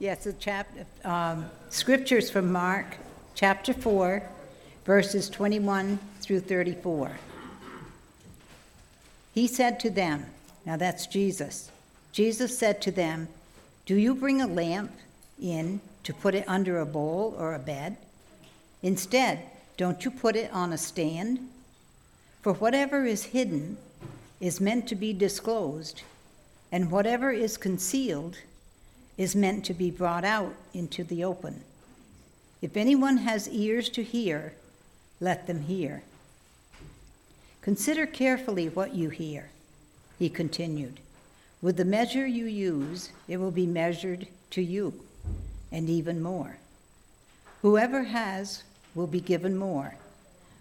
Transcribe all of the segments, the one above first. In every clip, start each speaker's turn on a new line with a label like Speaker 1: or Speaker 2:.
Speaker 1: Yes, the chapter, um, scriptures from Mark, chapter 4, verses 21 through 34. He said to them, now that's Jesus. Jesus said to them, Do you bring a lamp in to put it under a bowl or a bed? Instead, don't you put it on a stand? For whatever is hidden is meant to be disclosed, and whatever is concealed is meant to be brought out into the open. If anyone has ears to hear, let them hear. Consider carefully what you hear, he continued. With the measure you use, it will be measured to you, and even more. Whoever has will be given more.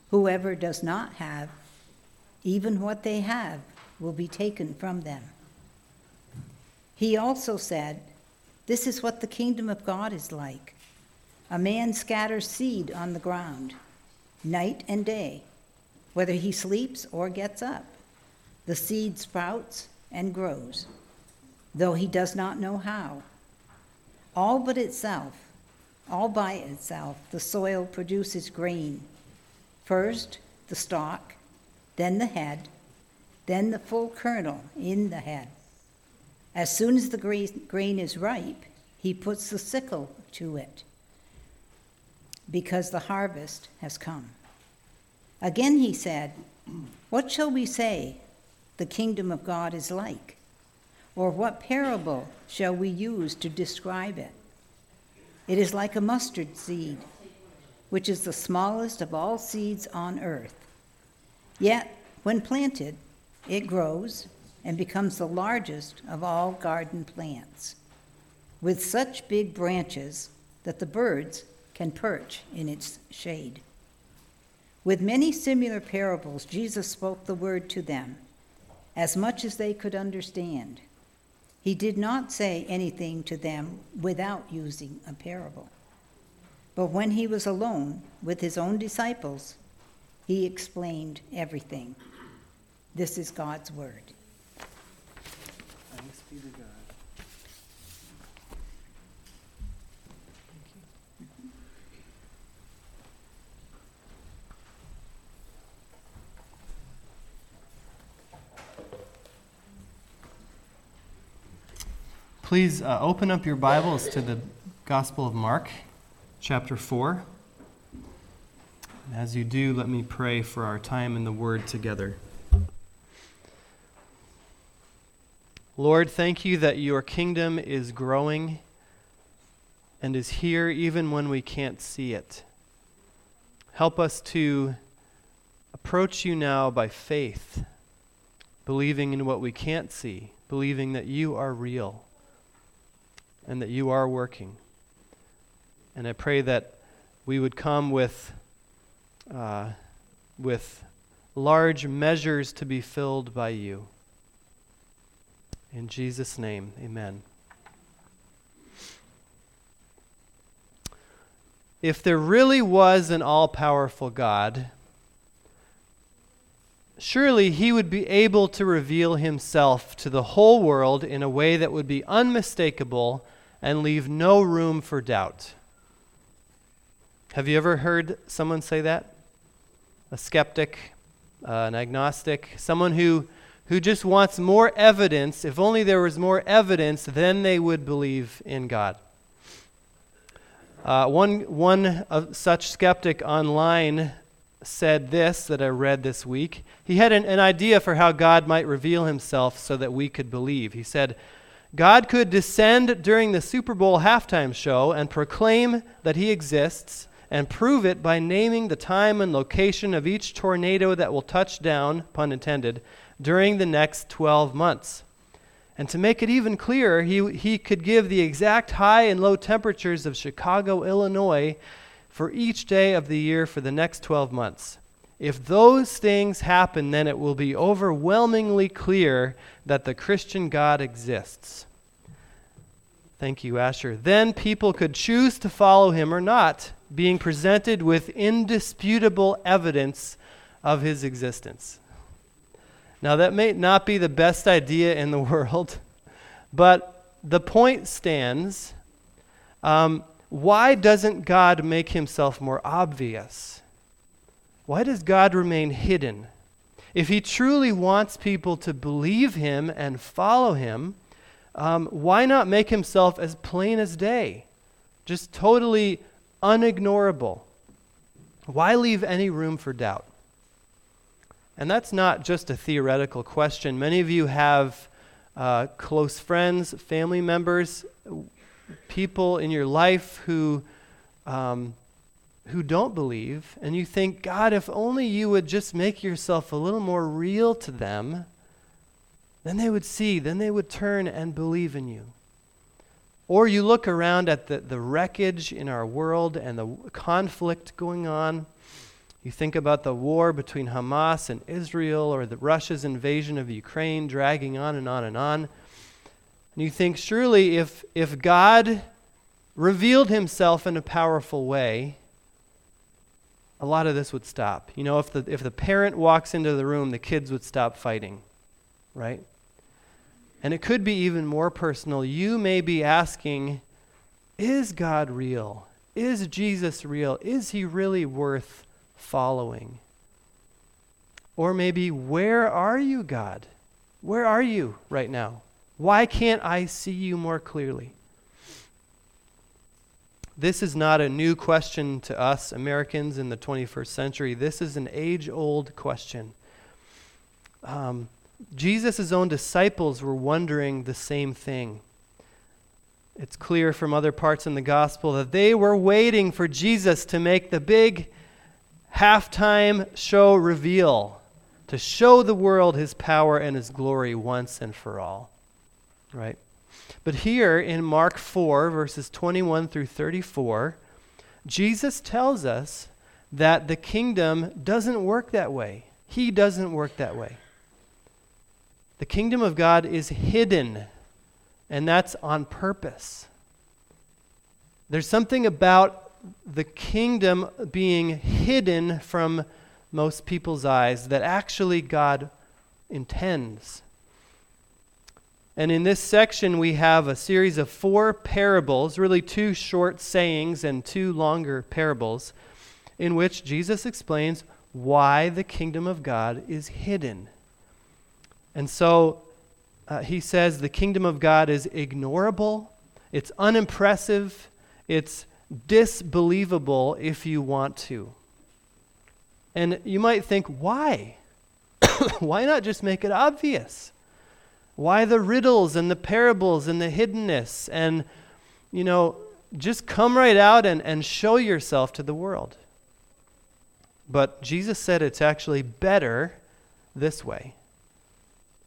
Speaker 1: Whoever does not have, even what they have, will be taken from them. He also said, This is what the kingdom of God is like. A man scatters seed on the ground, night and day, whether he sleeps or gets up. The seed sprouts and grows, though he does not know how. All but itself, all by itself, the soil produces grain. First, the stalk, then the head, then the full kernel in the head. As soon as the grain is ripe, he puts the sickle to it, because the harvest has come. Again he said, What shall we say the kingdom of God is like? Or what parable shall we use to describe it? It is like a mustard seed, which is the smallest of all seeds on earth. Yet, when planted, it grows and becomes the largest of all garden plants, with such big branches that the birds can perch in its shade. With many similar parables, Jesus spoke the word to them as much as they could understand. He did not say anything to them without using a parable. But when he was alone with his own disciples, he explained everything. This is God's word. Be to God.
Speaker 2: Please uh, open up your Bibles to the Gospel of Mark, chapter 4. And as you do, let me pray for our time in the Word together. Lord, thank you that your kingdom is growing and is here even when we can't see it. Help us to approach you now by faith, believing in what we can't see, believing that you are real and that you are working. And I pray that we would come with, uh, with large measures to be filled by you. In Jesus' name, amen. If there really was an all powerful God, surely he would be able to reveal himself to the whole world in a way that would be unmistakable and leave no room for doubt. Have you ever heard someone say that? A skeptic, uh, an agnostic, someone who, who just wants more evidence. If only there was more evidence, then they would believe in God. Uh, one, one such skeptic online said this that I read this week. He had an, an idea for how God might reveal himself so that we could believe. He said, God could descend during the Super Bowl halftime show and proclaim that he exists and prove it by naming the time and location of each tornado that will touch down, pun intended, during the next 12 months. And to make it even clearer, he, he could give the exact high and low temperatures of Chicago, Illinois for each day of the year for the next 12 months. If those things happen, then it will be overwhelmingly clear that the Christian God exists. Thank you, Asher. Then people could choose to follow him or not, being presented with indisputable evidence of his existence. Now, that may not be the best idea in the world, but the point stands Um, why doesn't God make himself more obvious? Why does God remain hidden? If he truly wants people to believe him and follow him, um, why not make himself as plain as day? Just totally unignorable. Why leave any room for doubt? And that's not just a theoretical question. Many of you have uh, close friends, family members, people in your life who, um, who don't believe, and you think, God, if only you would just make yourself a little more real to them, then they would see, then they would turn and believe in you. Or you look around at the, the wreckage in our world and the conflict going on. You think about the war between Hamas and Israel or the Russia's invasion of Ukraine dragging on and on and on. And you think, surely if, if God revealed himself in a powerful way, a lot of this would stop. You know, if the, if the parent walks into the room, the kids would stop fighting, right? And it could be even more personal. You may be asking, is God real? Is Jesus real? Is he really worth following? Or maybe, where are you, God? Where are you right now? Why can't I see you more clearly? This is not a new question to us Americans in the 21st century. This is an age old question. Um, Jesus' own disciples were wondering the same thing. It's clear from other parts in the gospel that they were waiting for Jesus to make the big halftime show reveal, to show the world his power and his glory once and for all. Right? But here in Mark 4, verses 21 through 34, Jesus tells us that the kingdom doesn't work that way. He doesn't work that way. The kingdom of God is hidden, and that's on purpose. There's something about the kingdom being hidden from most people's eyes that actually God intends. And in this section, we have a series of four parables, really two short sayings and two longer parables, in which Jesus explains why the kingdom of God is hidden. And so uh, he says the kingdom of God is ignorable, it's unimpressive, it's disbelievable if you want to. And you might think, why? why not just make it obvious? Why the riddles and the parables and the hiddenness? And, you know, just come right out and, and show yourself to the world. But Jesus said it's actually better this way.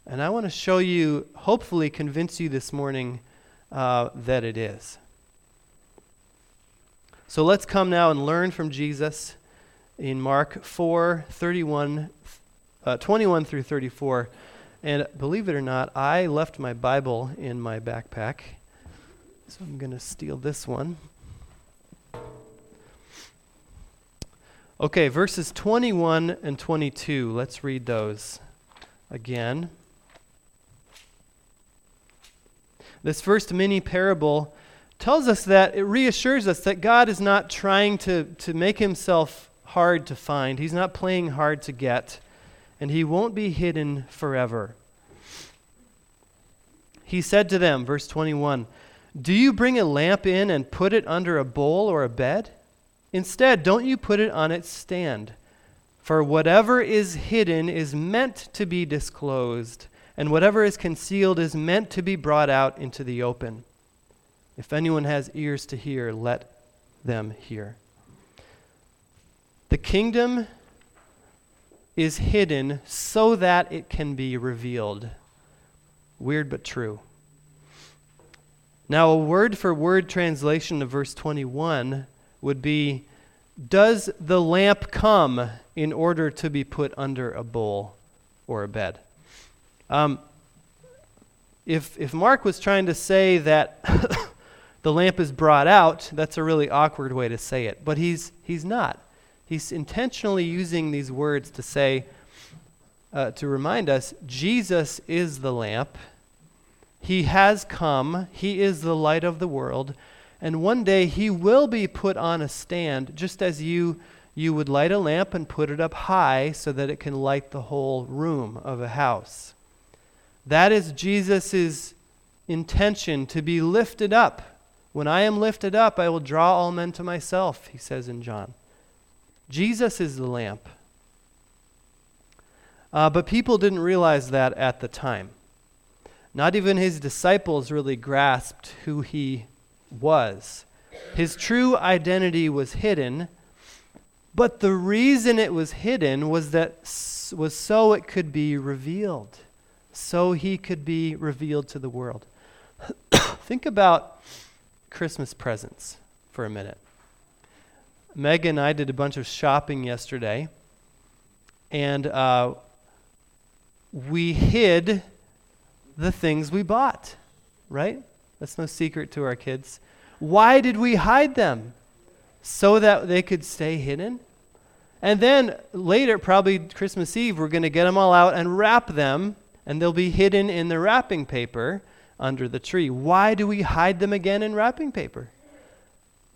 Speaker 2: And I want to show you, hopefully, convince you this morning uh, that it is. So let's come now and learn from Jesus in Mark 4 31, uh, 21 through 34. And believe it or not, I left my Bible in my backpack. So I'm going to steal this one. Okay, verses 21 and 22. Let's read those again. This first mini parable tells us that it reassures us that God is not trying to, to make himself hard to find. He's not playing hard to get, and he won't be hidden forever. He said to them, verse 21, Do you bring a lamp in and put it under a bowl or a bed? Instead, don't you put it on its stand? For whatever is hidden is meant to be disclosed and whatever is concealed is meant to be brought out into the open. If anyone has ears to hear, let them hear. The kingdom is hidden so that it can be revealed. Weird but true. Now, a word for word translation of verse 21 would be Does the lamp come in order to be put under a bowl or a bed? Um, if, if Mark was trying to say that the lamp is brought out, that's a really awkward way to say it. But he's, he's not. He's intentionally using these words to say, uh, to remind us, Jesus is the lamp. He has come. He is the light of the world. And one day he will be put on a stand, just as you, you would light a lamp and put it up high so that it can light the whole room of a house. That is Jesus' intention to be lifted up. When I am lifted up, I will draw all men to myself, he says in John. Jesus is the lamp. Uh, but people didn't realize that at the time. Not even his disciples really grasped who he was. His true identity was hidden, but the reason it was hidden was that was so it could be revealed, so he could be revealed to the world. Think about Christmas presents for a minute. Meg and I did a bunch of shopping yesterday, and uh, we hid the things we bought, right? That's no secret to our kids. Why did we hide them? So that they could stay hidden? And then later, probably Christmas Eve, we're going to get them all out and wrap them, and they'll be hidden in the wrapping paper under the tree. Why do we hide them again in wrapping paper?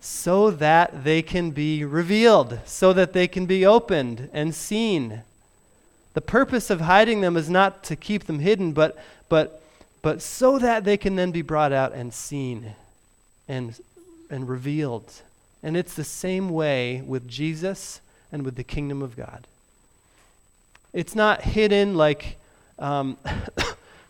Speaker 2: So that they can be revealed, so that they can be opened and seen. The purpose of hiding them is not to keep them hidden, but, but but so that they can then be brought out and seen and, and revealed. And it's the same way with Jesus and with the kingdom of God. It's not hidden like um,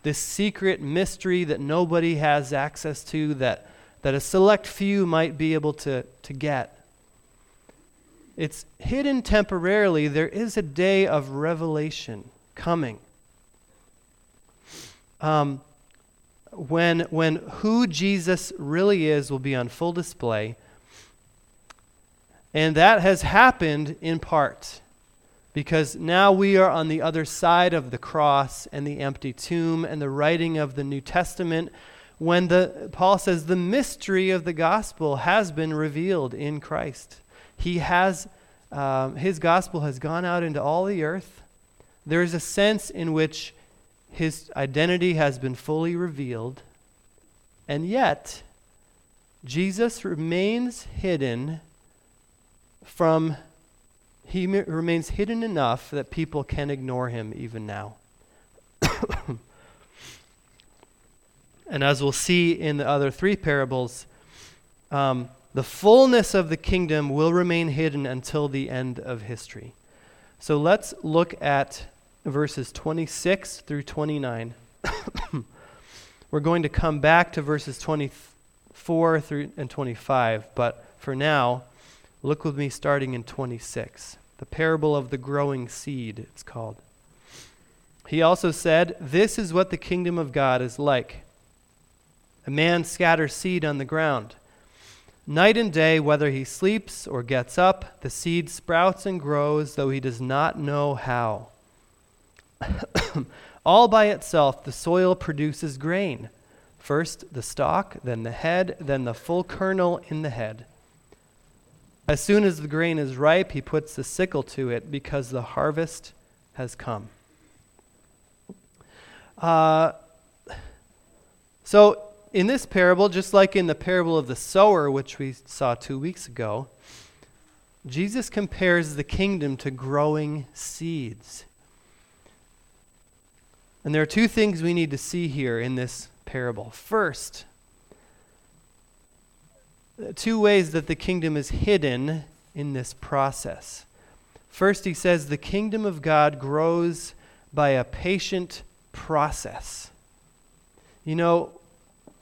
Speaker 2: this secret mystery that nobody has access to, that, that a select few might be able to, to get. It's hidden temporarily. There is a day of revelation coming. Um, when, when who Jesus really is will be on full display. And that has happened in part because now we are on the other side of the cross and the empty tomb and the writing of the New Testament when the Paul says the mystery of the gospel has been revealed in Christ. He has um, his gospel has gone out into all the earth. There is a sense in which his identity has been fully revealed, and yet Jesus remains hidden from, he remains hidden enough that people can ignore him even now. and as we'll see in the other three parables, um, the fullness of the kingdom will remain hidden until the end of history. So let's look at verses 26 through 29. We're going to come back to verses 24 through and 25, but for now, look with me starting in 26. The parable of the growing seed, it's called. He also said, This is what the kingdom of God is like. A man scatters seed on the ground. Night and day, whether he sleeps or gets up, the seed sprouts and grows, though he does not know how. All by itself, the soil produces grain. First the stalk, then the head, then the full kernel in the head. As soon as the grain is ripe, he puts the sickle to it because the harvest has come. Uh, so, in this parable, just like in the parable of the sower, which we saw two weeks ago, Jesus compares the kingdom to growing seeds. And there are two things we need to see here in this parable. First, two ways that the kingdom is hidden in this process. First, he says the kingdom of God grows by a patient process. You know,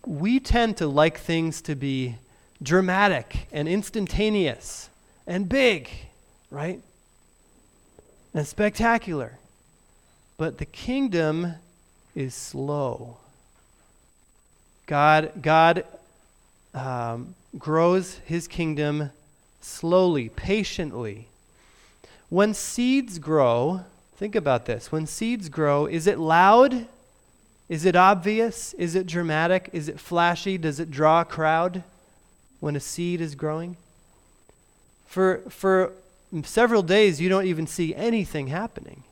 Speaker 2: we tend to like things to be dramatic and instantaneous and big, right? And spectacular. But the kingdom is slow. God, God um, grows his kingdom slowly, patiently. When seeds grow, think about this. When seeds grow, is it loud? Is it obvious? Is it dramatic? Is it flashy? Does it draw a crowd when a seed is growing? For, for several days, you don't even see anything happening.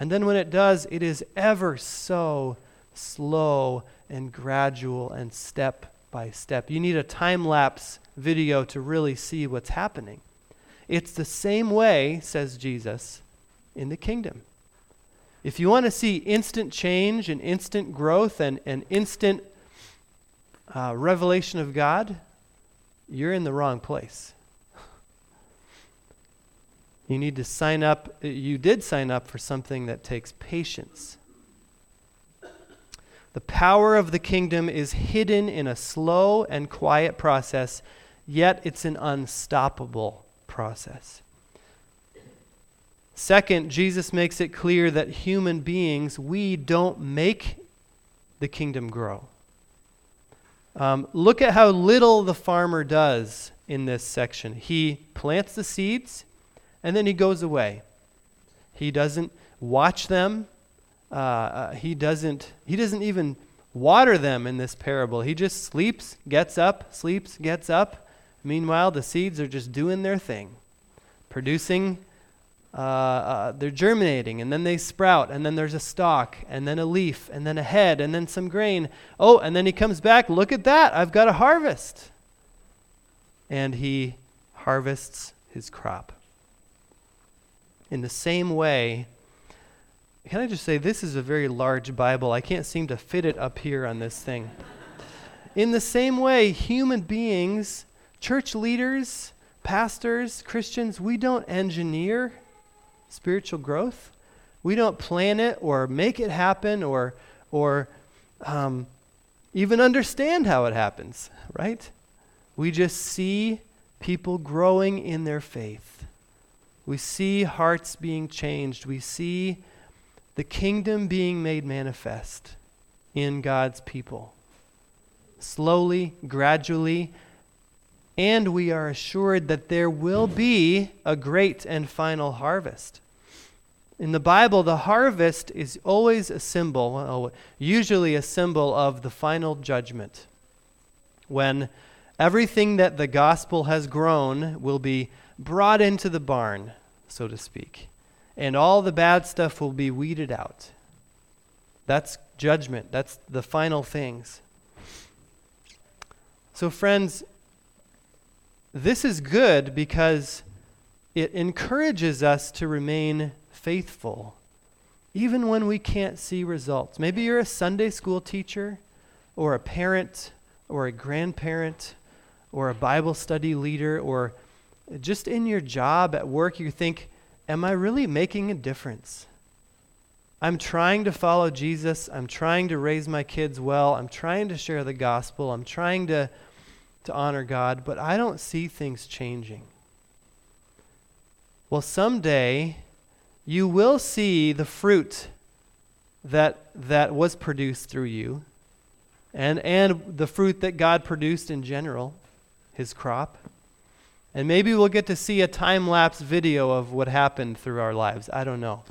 Speaker 2: And then when it does, it is ever so slow and gradual and step by step. You need a time lapse video to really see what's happening. It's the same way, says Jesus, in the kingdom. If you want to see instant change and instant growth and, and instant uh, revelation of God, you're in the wrong place. You need to sign up. You did sign up for something that takes patience. The power of the kingdom is hidden in a slow and quiet process, yet it's an unstoppable process. Second, Jesus makes it clear that human beings, we don't make the kingdom grow. Um, look at how little the farmer does in this section. He plants the seeds and then he goes away. He doesn't watch them. Uh, uh, he doesn't. He doesn't even water them in this parable. He just sleeps, gets up, sleeps, gets up. Meanwhile, the seeds are just doing their thing, producing uh, uh, they're germinating, and then they sprout, and then there's a stalk, and then a leaf, and then a head, and then some grain. Oh, and then he comes back. Look at that. I've got a harvest. And he harvests his crop. In the same way, can I just say, this is a very large Bible. I can't seem to fit it up here on this thing. In the same way, human beings, church leaders, pastors, Christians, we don't engineer spiritual growth. We don't plan it or make it happen or, or um, even understand how it happens, right? We just see people growing in their faith. We see hearts being changed. We see the kingdom being made manifest in God's people. Slowly, gradually, and we are assured that there will be a great and final harvest. In the Bible, the harvest is always a symbol, well, usually a symbol of the final judgment, when everything that the gospel has grown will be brought into the barn, so to speak, and all the bad stuff will be weeded out. That's judgment, that's the final things. So, friends, this is good because it encourages us to remain faithful, even when we can't see results. Maybe you're a Sunday school teacher, or a parent, or a grandparent, or a Bible study leader, or just in your job at work, you think, Am I really making a difference? I'm trying to follow Jesus. I'm trying to raise my kids well. I'm trying to share the gospel. I'm trying to to honor God, but I don't see things changing. Well, someday you will see the fruit that, that was produced through you and, and the fruit that God produced in general, his crop. And maybe we'll get to see a time lapse video of what happened through our lives. I don't know.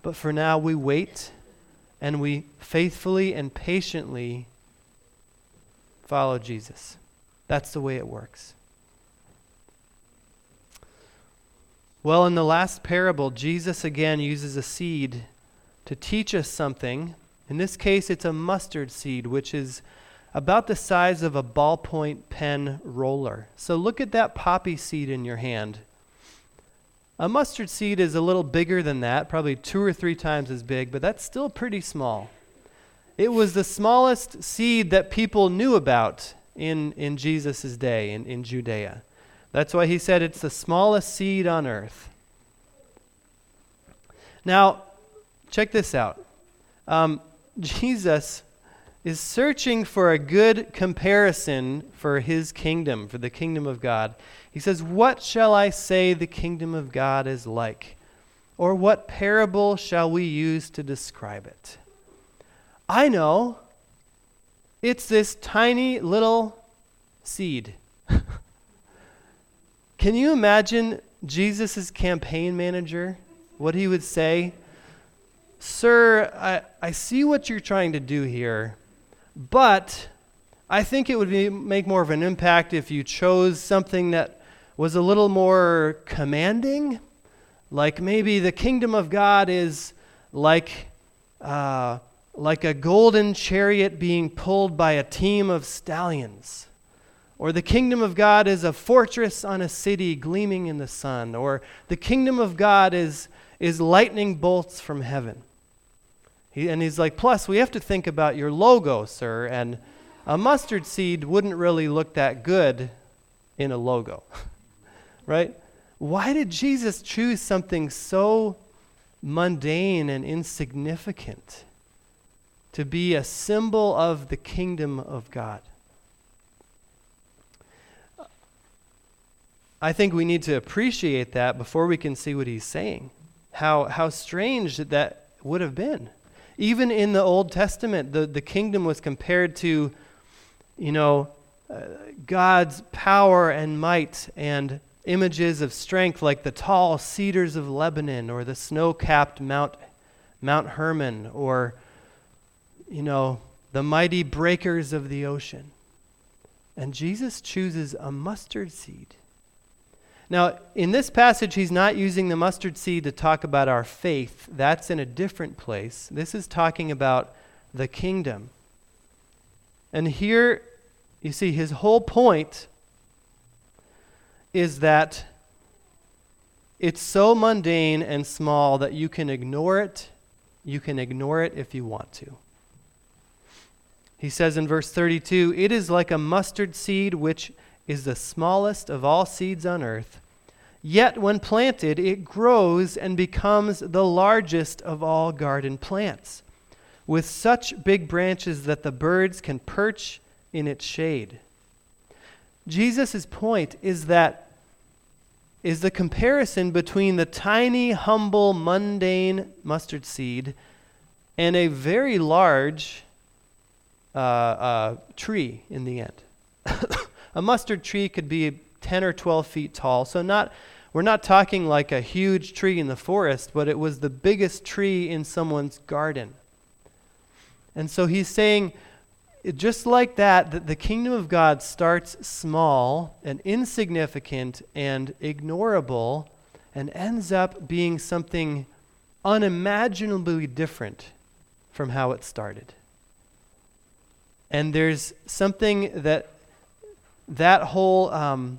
Speaker 2: But for now, we wait and we faithfully and patiently follow Jesus. That's the way it works. Well, in the last parable, Jesus again uses a seed to teach us something. In this case, it's a mustard seed, which is about the size of a ballpoint pen roller. So look at that poppy seed in your hand. A mustard seed is a little bigger than that, probably two or three times as big, but that's still pretty small. It was the smallest seed that people knew about in, in Jesus' day in, in Judea. That's why he said it's the smallest seed on earth. Now, check this out. Um, Jesus is searching for a good comparison for his kingdom, for the kingdom of God. He says, What shall I say the kingdom of God is like? Or what parable shall we use to describe it? I know it's this tiny little seed. Can you imagine Jesus' campaign manager? What he would say? Sir, I, I see what you're trying to do here, but I think it would be, make more of an impact if you chose something that was a little more commanding. Like maybe the kingdom of God is like uh, like a golden chariot being pulled by a team of stallions. Or the kingdom of God is a fortress on a city gleaming in the sun. Or the kingdom of God is, is lightning bolts from heaven. He, and he's like, plus, we have to think about your logo, sir. And a mustard seed wouldn't really look that good in a logo, right? Why did Jesus choose something so mundane and insignificant to be a symbol of the kingdom of God? I think we need to appreciate that before we can see what he's saying. How, how strange that, that would have been. Even in the Old Testament, the, the kingdom was compared to, you know, uh, God's power and might and images of strength like the tall cedars of Lebanon or the snow capped Mount, Mount Hermon or, you know, the mighty breakers of the ocean. And Jesus chooses a mustard seed now, in this passage, he's not using the mustard seed to talk about our faith. That's in a different place. This is talking about the kingdom. And here, you see, his whole point is that it's so mundane and small that you can ignore it. You can ignore it if you want to. He says in verse 32 It is like a mustard seed which is the smallest of all seeds on earth. Yet, when planted, it grows and becomes the largest of all garden plants, with such big branches that the birds can perch in its shade. Jesus' point is that is the comparison between the tiny, humble, mundane mustard seed and a very large uh, uh, tree in the end. A mustard tree could be 10 or 12 feet tall. So, not, we're not talking like a huge tree in the forest, but it was the biggest tree in someone's garden. And so he's saying, just like that, that the kingdom of God starts small and insignificant and ignorable and ends up being something unimaginably different from how it started. And there's something that that whole um,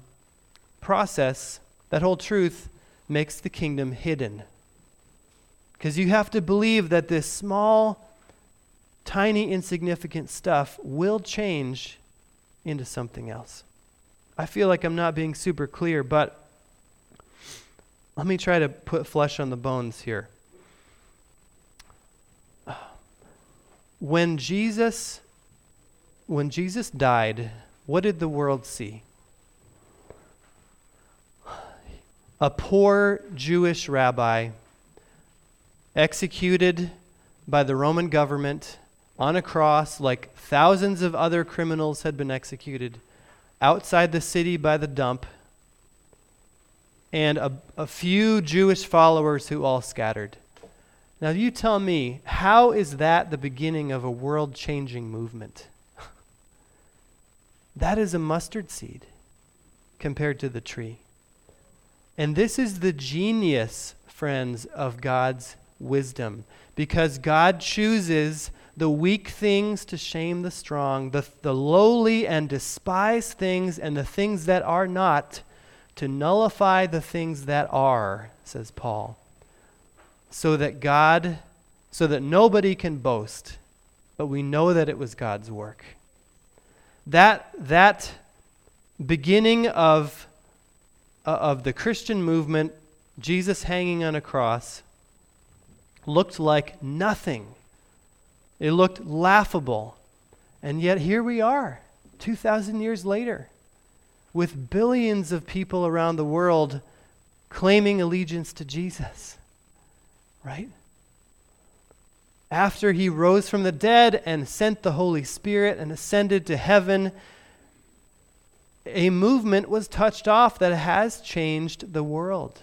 Speaker 2: process, that whole truth, makes the kingdom hidden. Because you have to believe that this small, tiny, insignificant stuff will change into something else. I feel like I'm not being super clear, but let me try to put flesh on the bones here. When Jesus when Jesus died, what did the world see? A poor Jewish rabbi executed by the Roman government on a cross, like thousands of other criminals had been executed, outside the city by the dump, and a, a few Jewish followers who all scattered. Now, you tell me, how is that the beginning of a world changing movement? That is a mustard seed compared to the tree. And this is the genius, friends, of God's wisdom. Because God chooses the weak things to shame the strong, the, the lowly and despised things, and the things that are not to nullify the things that are, says Paul. So that God, so that nobody can boast, but we know that it was God's work that, that beginning of, uh, of the Christian movement, Jesus hanging on a cross, looked like nothing. It looked laughable. And yet here we are, 2,000 years later, with billions of people around the world claiming allegiance to Jesus. Right? After he rose from the dead and sent the Holy Spirit and ascended to heaven, a movement was touched off that has changed the world.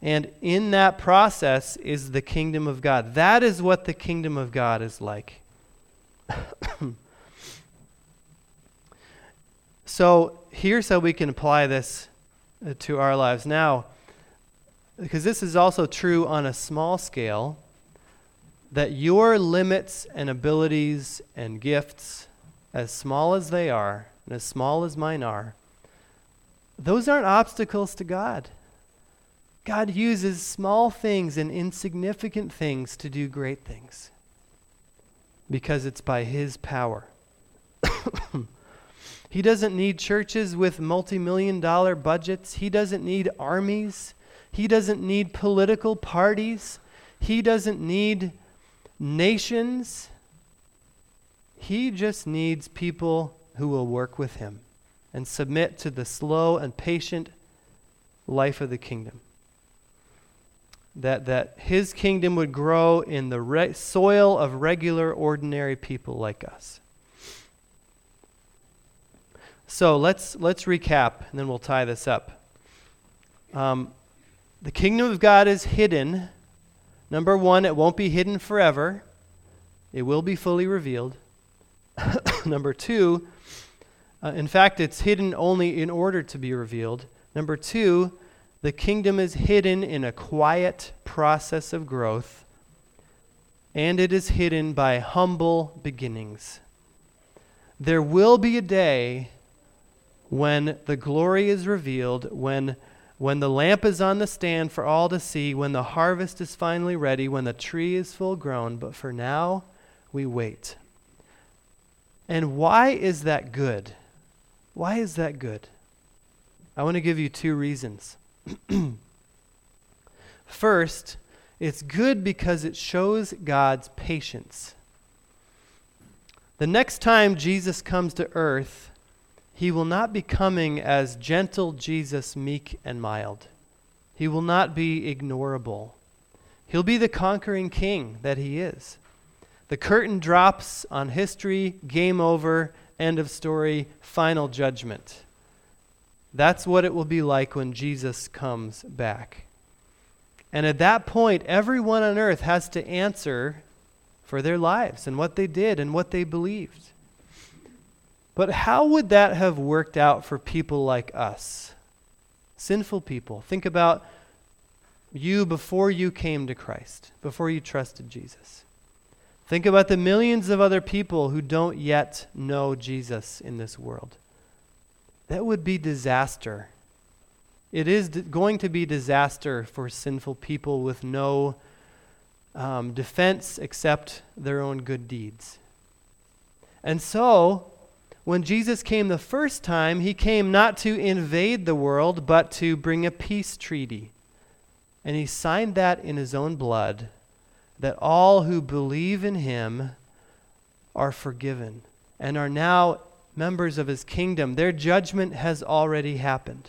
Speaker 2: And in that process is the kingdom of God. That is what the kingdom of God is like. so here's how we can apply this uh, to our lives now, because this is also true on a small scale that your limits and abilities and gifts, as small as they are, and as small as mine are, those aren't obstacles to God. God uses small things and insignificant things to do great things because it's by His power. he doesn't need churches with multi million dollar budgets, He doesn't need armies, He doesn't need political parties, He doesn't need nations. He just needs people who will work with Him and submit to the slow and patient life of the kingdom. That, that his kingdom would grow in the re- soil of regular, ordinary people like us. So let's, let's recap, and then we'll tie this up. Um, the kingdom of God is hidden. Number one, it won't be hidden forever, it will be fully revealed. Number two, uh, in fact, it's hidden only in order to be revealed. Number two, the kingdom is hidden in a quiet process of growth, and it is hidden by humble beginnings. There will be a day when the glory is revealed, when, when the lamp is on the stand for all to see, when the harvest is finally ready, when the tree is full grown. But for now, we wait. And why is that good? Why is that good? I want to give you two reasons. First, it's good because it shows God's patience. The next time Jesus comes to earth, he will not be coming as gentle Jesus, meek and mild. He will not be ignorable. He'll be the conquering king that he is. The curtain drops on history, game over, End of story, final judgment. That's what it will be like when Jesus comes back. And at that point, everyone on earth has to answer for their lives and what they did and what they believed. But how would that have worked out for people like us? Sinful people. Think about you before you came to Christ, before you trusted Jesus. Think about the millions of other people who don't yet know Jesus in this world. That would be disaster. It is d- going to be disaster for sinful people with no um, defense except their own good deeds. And so, when Jesus came the first time, he came not to invade the world, but to bring a peace treaty. And he signed that in his own blood that all who believe in him are forgiven and are now members of his kingdom. Their judgment has already happened.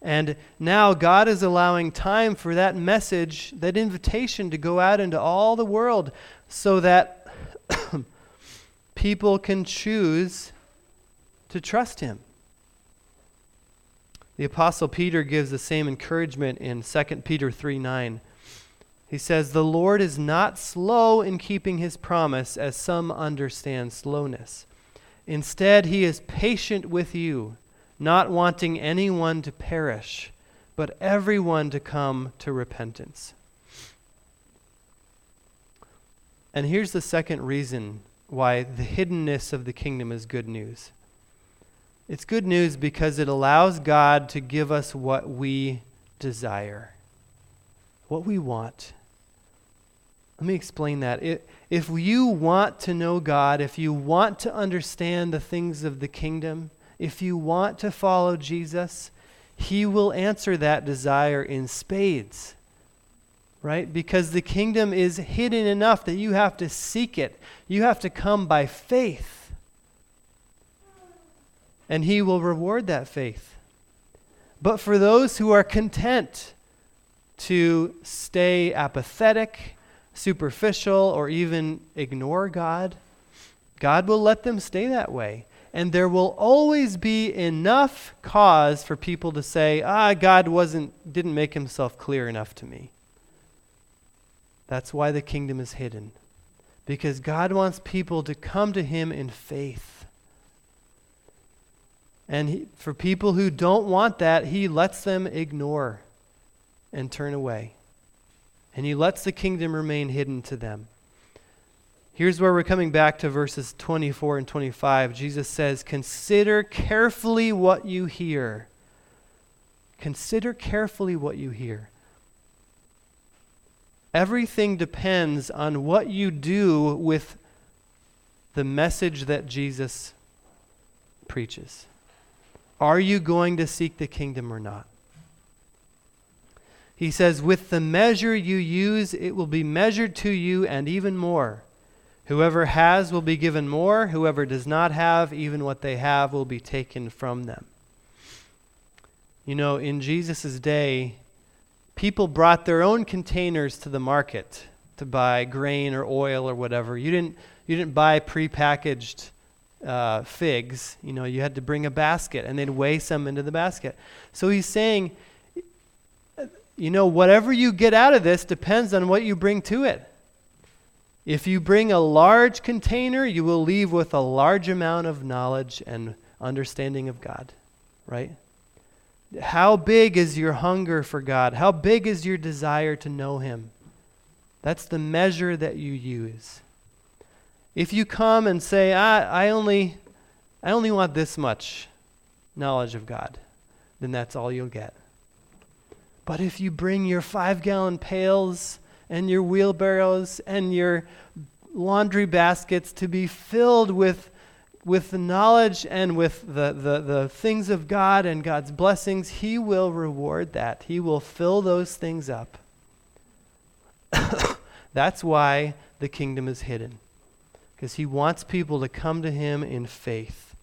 Speaker 2: And now God is allowing time for that message, that invitation to go out into all the world so that people can choose to trust him. The apostle Peter gives the same encouragement in 2 Peter 3 9. He says, The Lord is not slow in keeping his promise, as some understand slowness. Instead, he is patient with you, not wanting anyone to perish, but everyone to come to repentance. And here's the second reason why the hiddenness of the kingdom is good news. It's good news because it allows God to give us what we desire, what we want. Let me explain that. If you want to know God, if you want to understand the things of the kingdom, if you want to follow Jesus, He will answer that desire in spades. Right? Because the kingdom is hidden enough that you have to seek it. You have to come by faith. And He will reward that faith. But for those who are content to stay apathetic, superficial or even ignore God, God will let them stay that way. And there will always be enough cause for people to say, ah, God wasn't, didn't make himself clear enough to me. That's why the kingdom is hidden. Because God wants people to come to him in faith. And he, for people who don't want that, he lets them ignore and turn away. and he lets the kingdom remain hidden to them. Here's where we're coming back to verses 24 and 25. Jesus says, Consider carefully what you hear. Consider carefully what you hear. Everything depends on what you do with the message that Jesus preaches. Are you going to seek the kingdom or not? He says, With the measure you use, it will be measured to you and even more. Whoever has will be given more. Whoever does not have, even what they have will be taken from them. You know, in Jesus' day, people brought their own containers to the market to buy grain or oil or whatever. You didn't, you didn't buy prepackaged uh, figs. You know, you had to bring a basket and they'd weigh some into the basket. So he's saying, you know, whatever you get out of this depends on what you bring to it. If you bring a large container, you will leave with a large amount of knowledge and understanding of God, right? How big is your hunger for God? How big is your desire to know Him? That's the measure that you use. If you come and say, I, I, only, I only want this much knowledge of God, then that's all you'll get. But if you bring your five gallon pails and your wheelbarrows and your laundry baskets to be filled with with the knowledge and with the, the, the things of God and God's blessings, He will reward that. He will fill those things up. That's why the kingdom is hidden, because He wants people to come to Him in faith.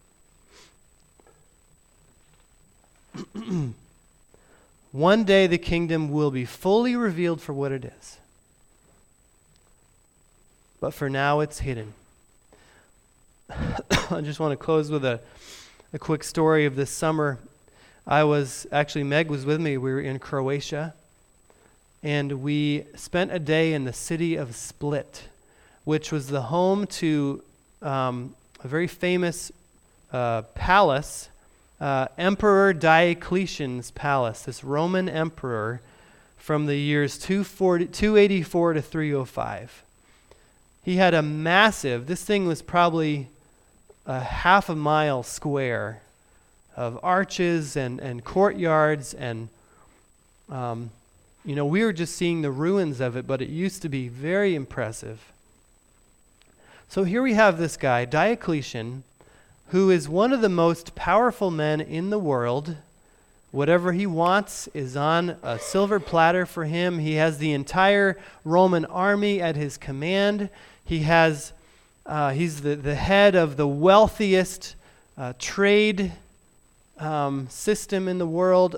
Speaker 2: One day the kingdom will be fully revealed for what it is. But for now, it's hidden. I just want to close with a, a quick story of this summer. I was actually, Meg was with me. We were in Croatia, and we spent a day in the city of Split, which was the home to um, a very famous uh, palace, uh, Emperor Diocletian's palace, this Roman emperor from the years 284 to 305. He had a massive, this thing was probably a half a mile square of arches and, and courtyards and um, you know we were just seeing the ruins of it but it used to be very impressive. So here we have this guy diocletian who is one of the most powerful men in the world. Whatever he wants is on a silver platter for him. He has the entire roman army at his command. He has uh, he's the, the head of the wealthiest uh, trade um, system in the world.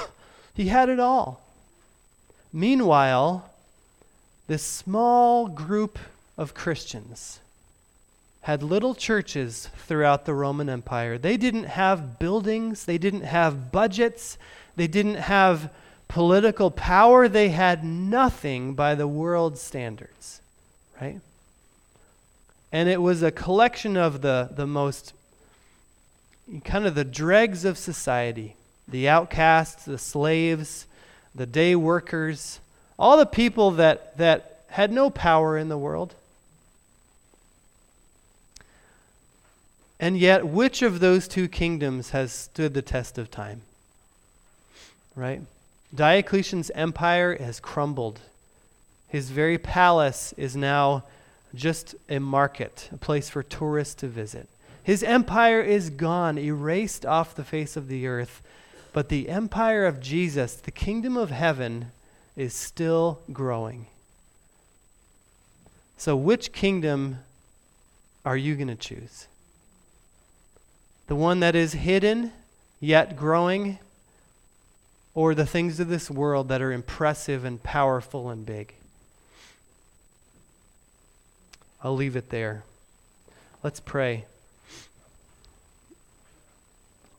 Speaker 2: he had it all. Meanwhile, this small group of Christians had little churches throughout the Roman Empire. They didn't have buildings, they didn't have budgets, they didn't have political power, they had nothing by the world's standards, right? And it was a collection of the, the most kind of the dregs of society the outcasts, the slaves, the day workers, all the people that, that had no power in the world. And yet, which of those two kingdoms has stood the test of time? Right? Diocletian's empire has crumbled. His very palace is now just a market, a place for tourists to visit. His empire is gone, erased off the face of the earth. But the empire of Jesus, the kingdom of heaven, is still growing. So, which kingdom are you going to choose? The one that is hidden yet growing, or the things of this world that are impressive and powerful and big? I'll leave it there. Let's pray.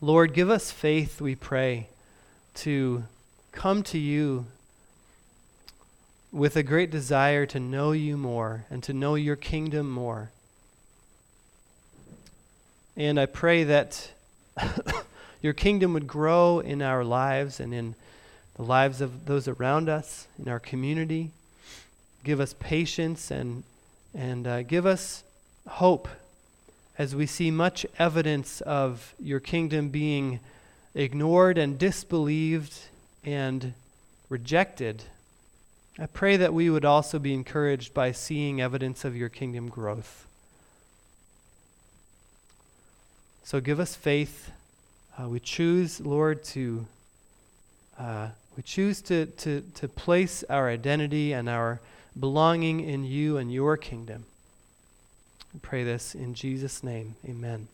Speaker 2: Lord, give us faith, we pray, to come to you with a great desire to know you more and to know your kingdom more. And I pray that your kingdom would grow in our lives and in the lives of those around us, in our community. give us patience and, and uh, give us hope as we see much evidence of your kingdom being ignored and disbelieved and rejected. I pray that we would also be encouraged by seeing evidence of your kingdom growth. So give us faith. Uh, we choose, Lord, to uh, we choose to, to, to place our identity and our belonging in you and your kingdom. I pray this in Jesus' name. Amen.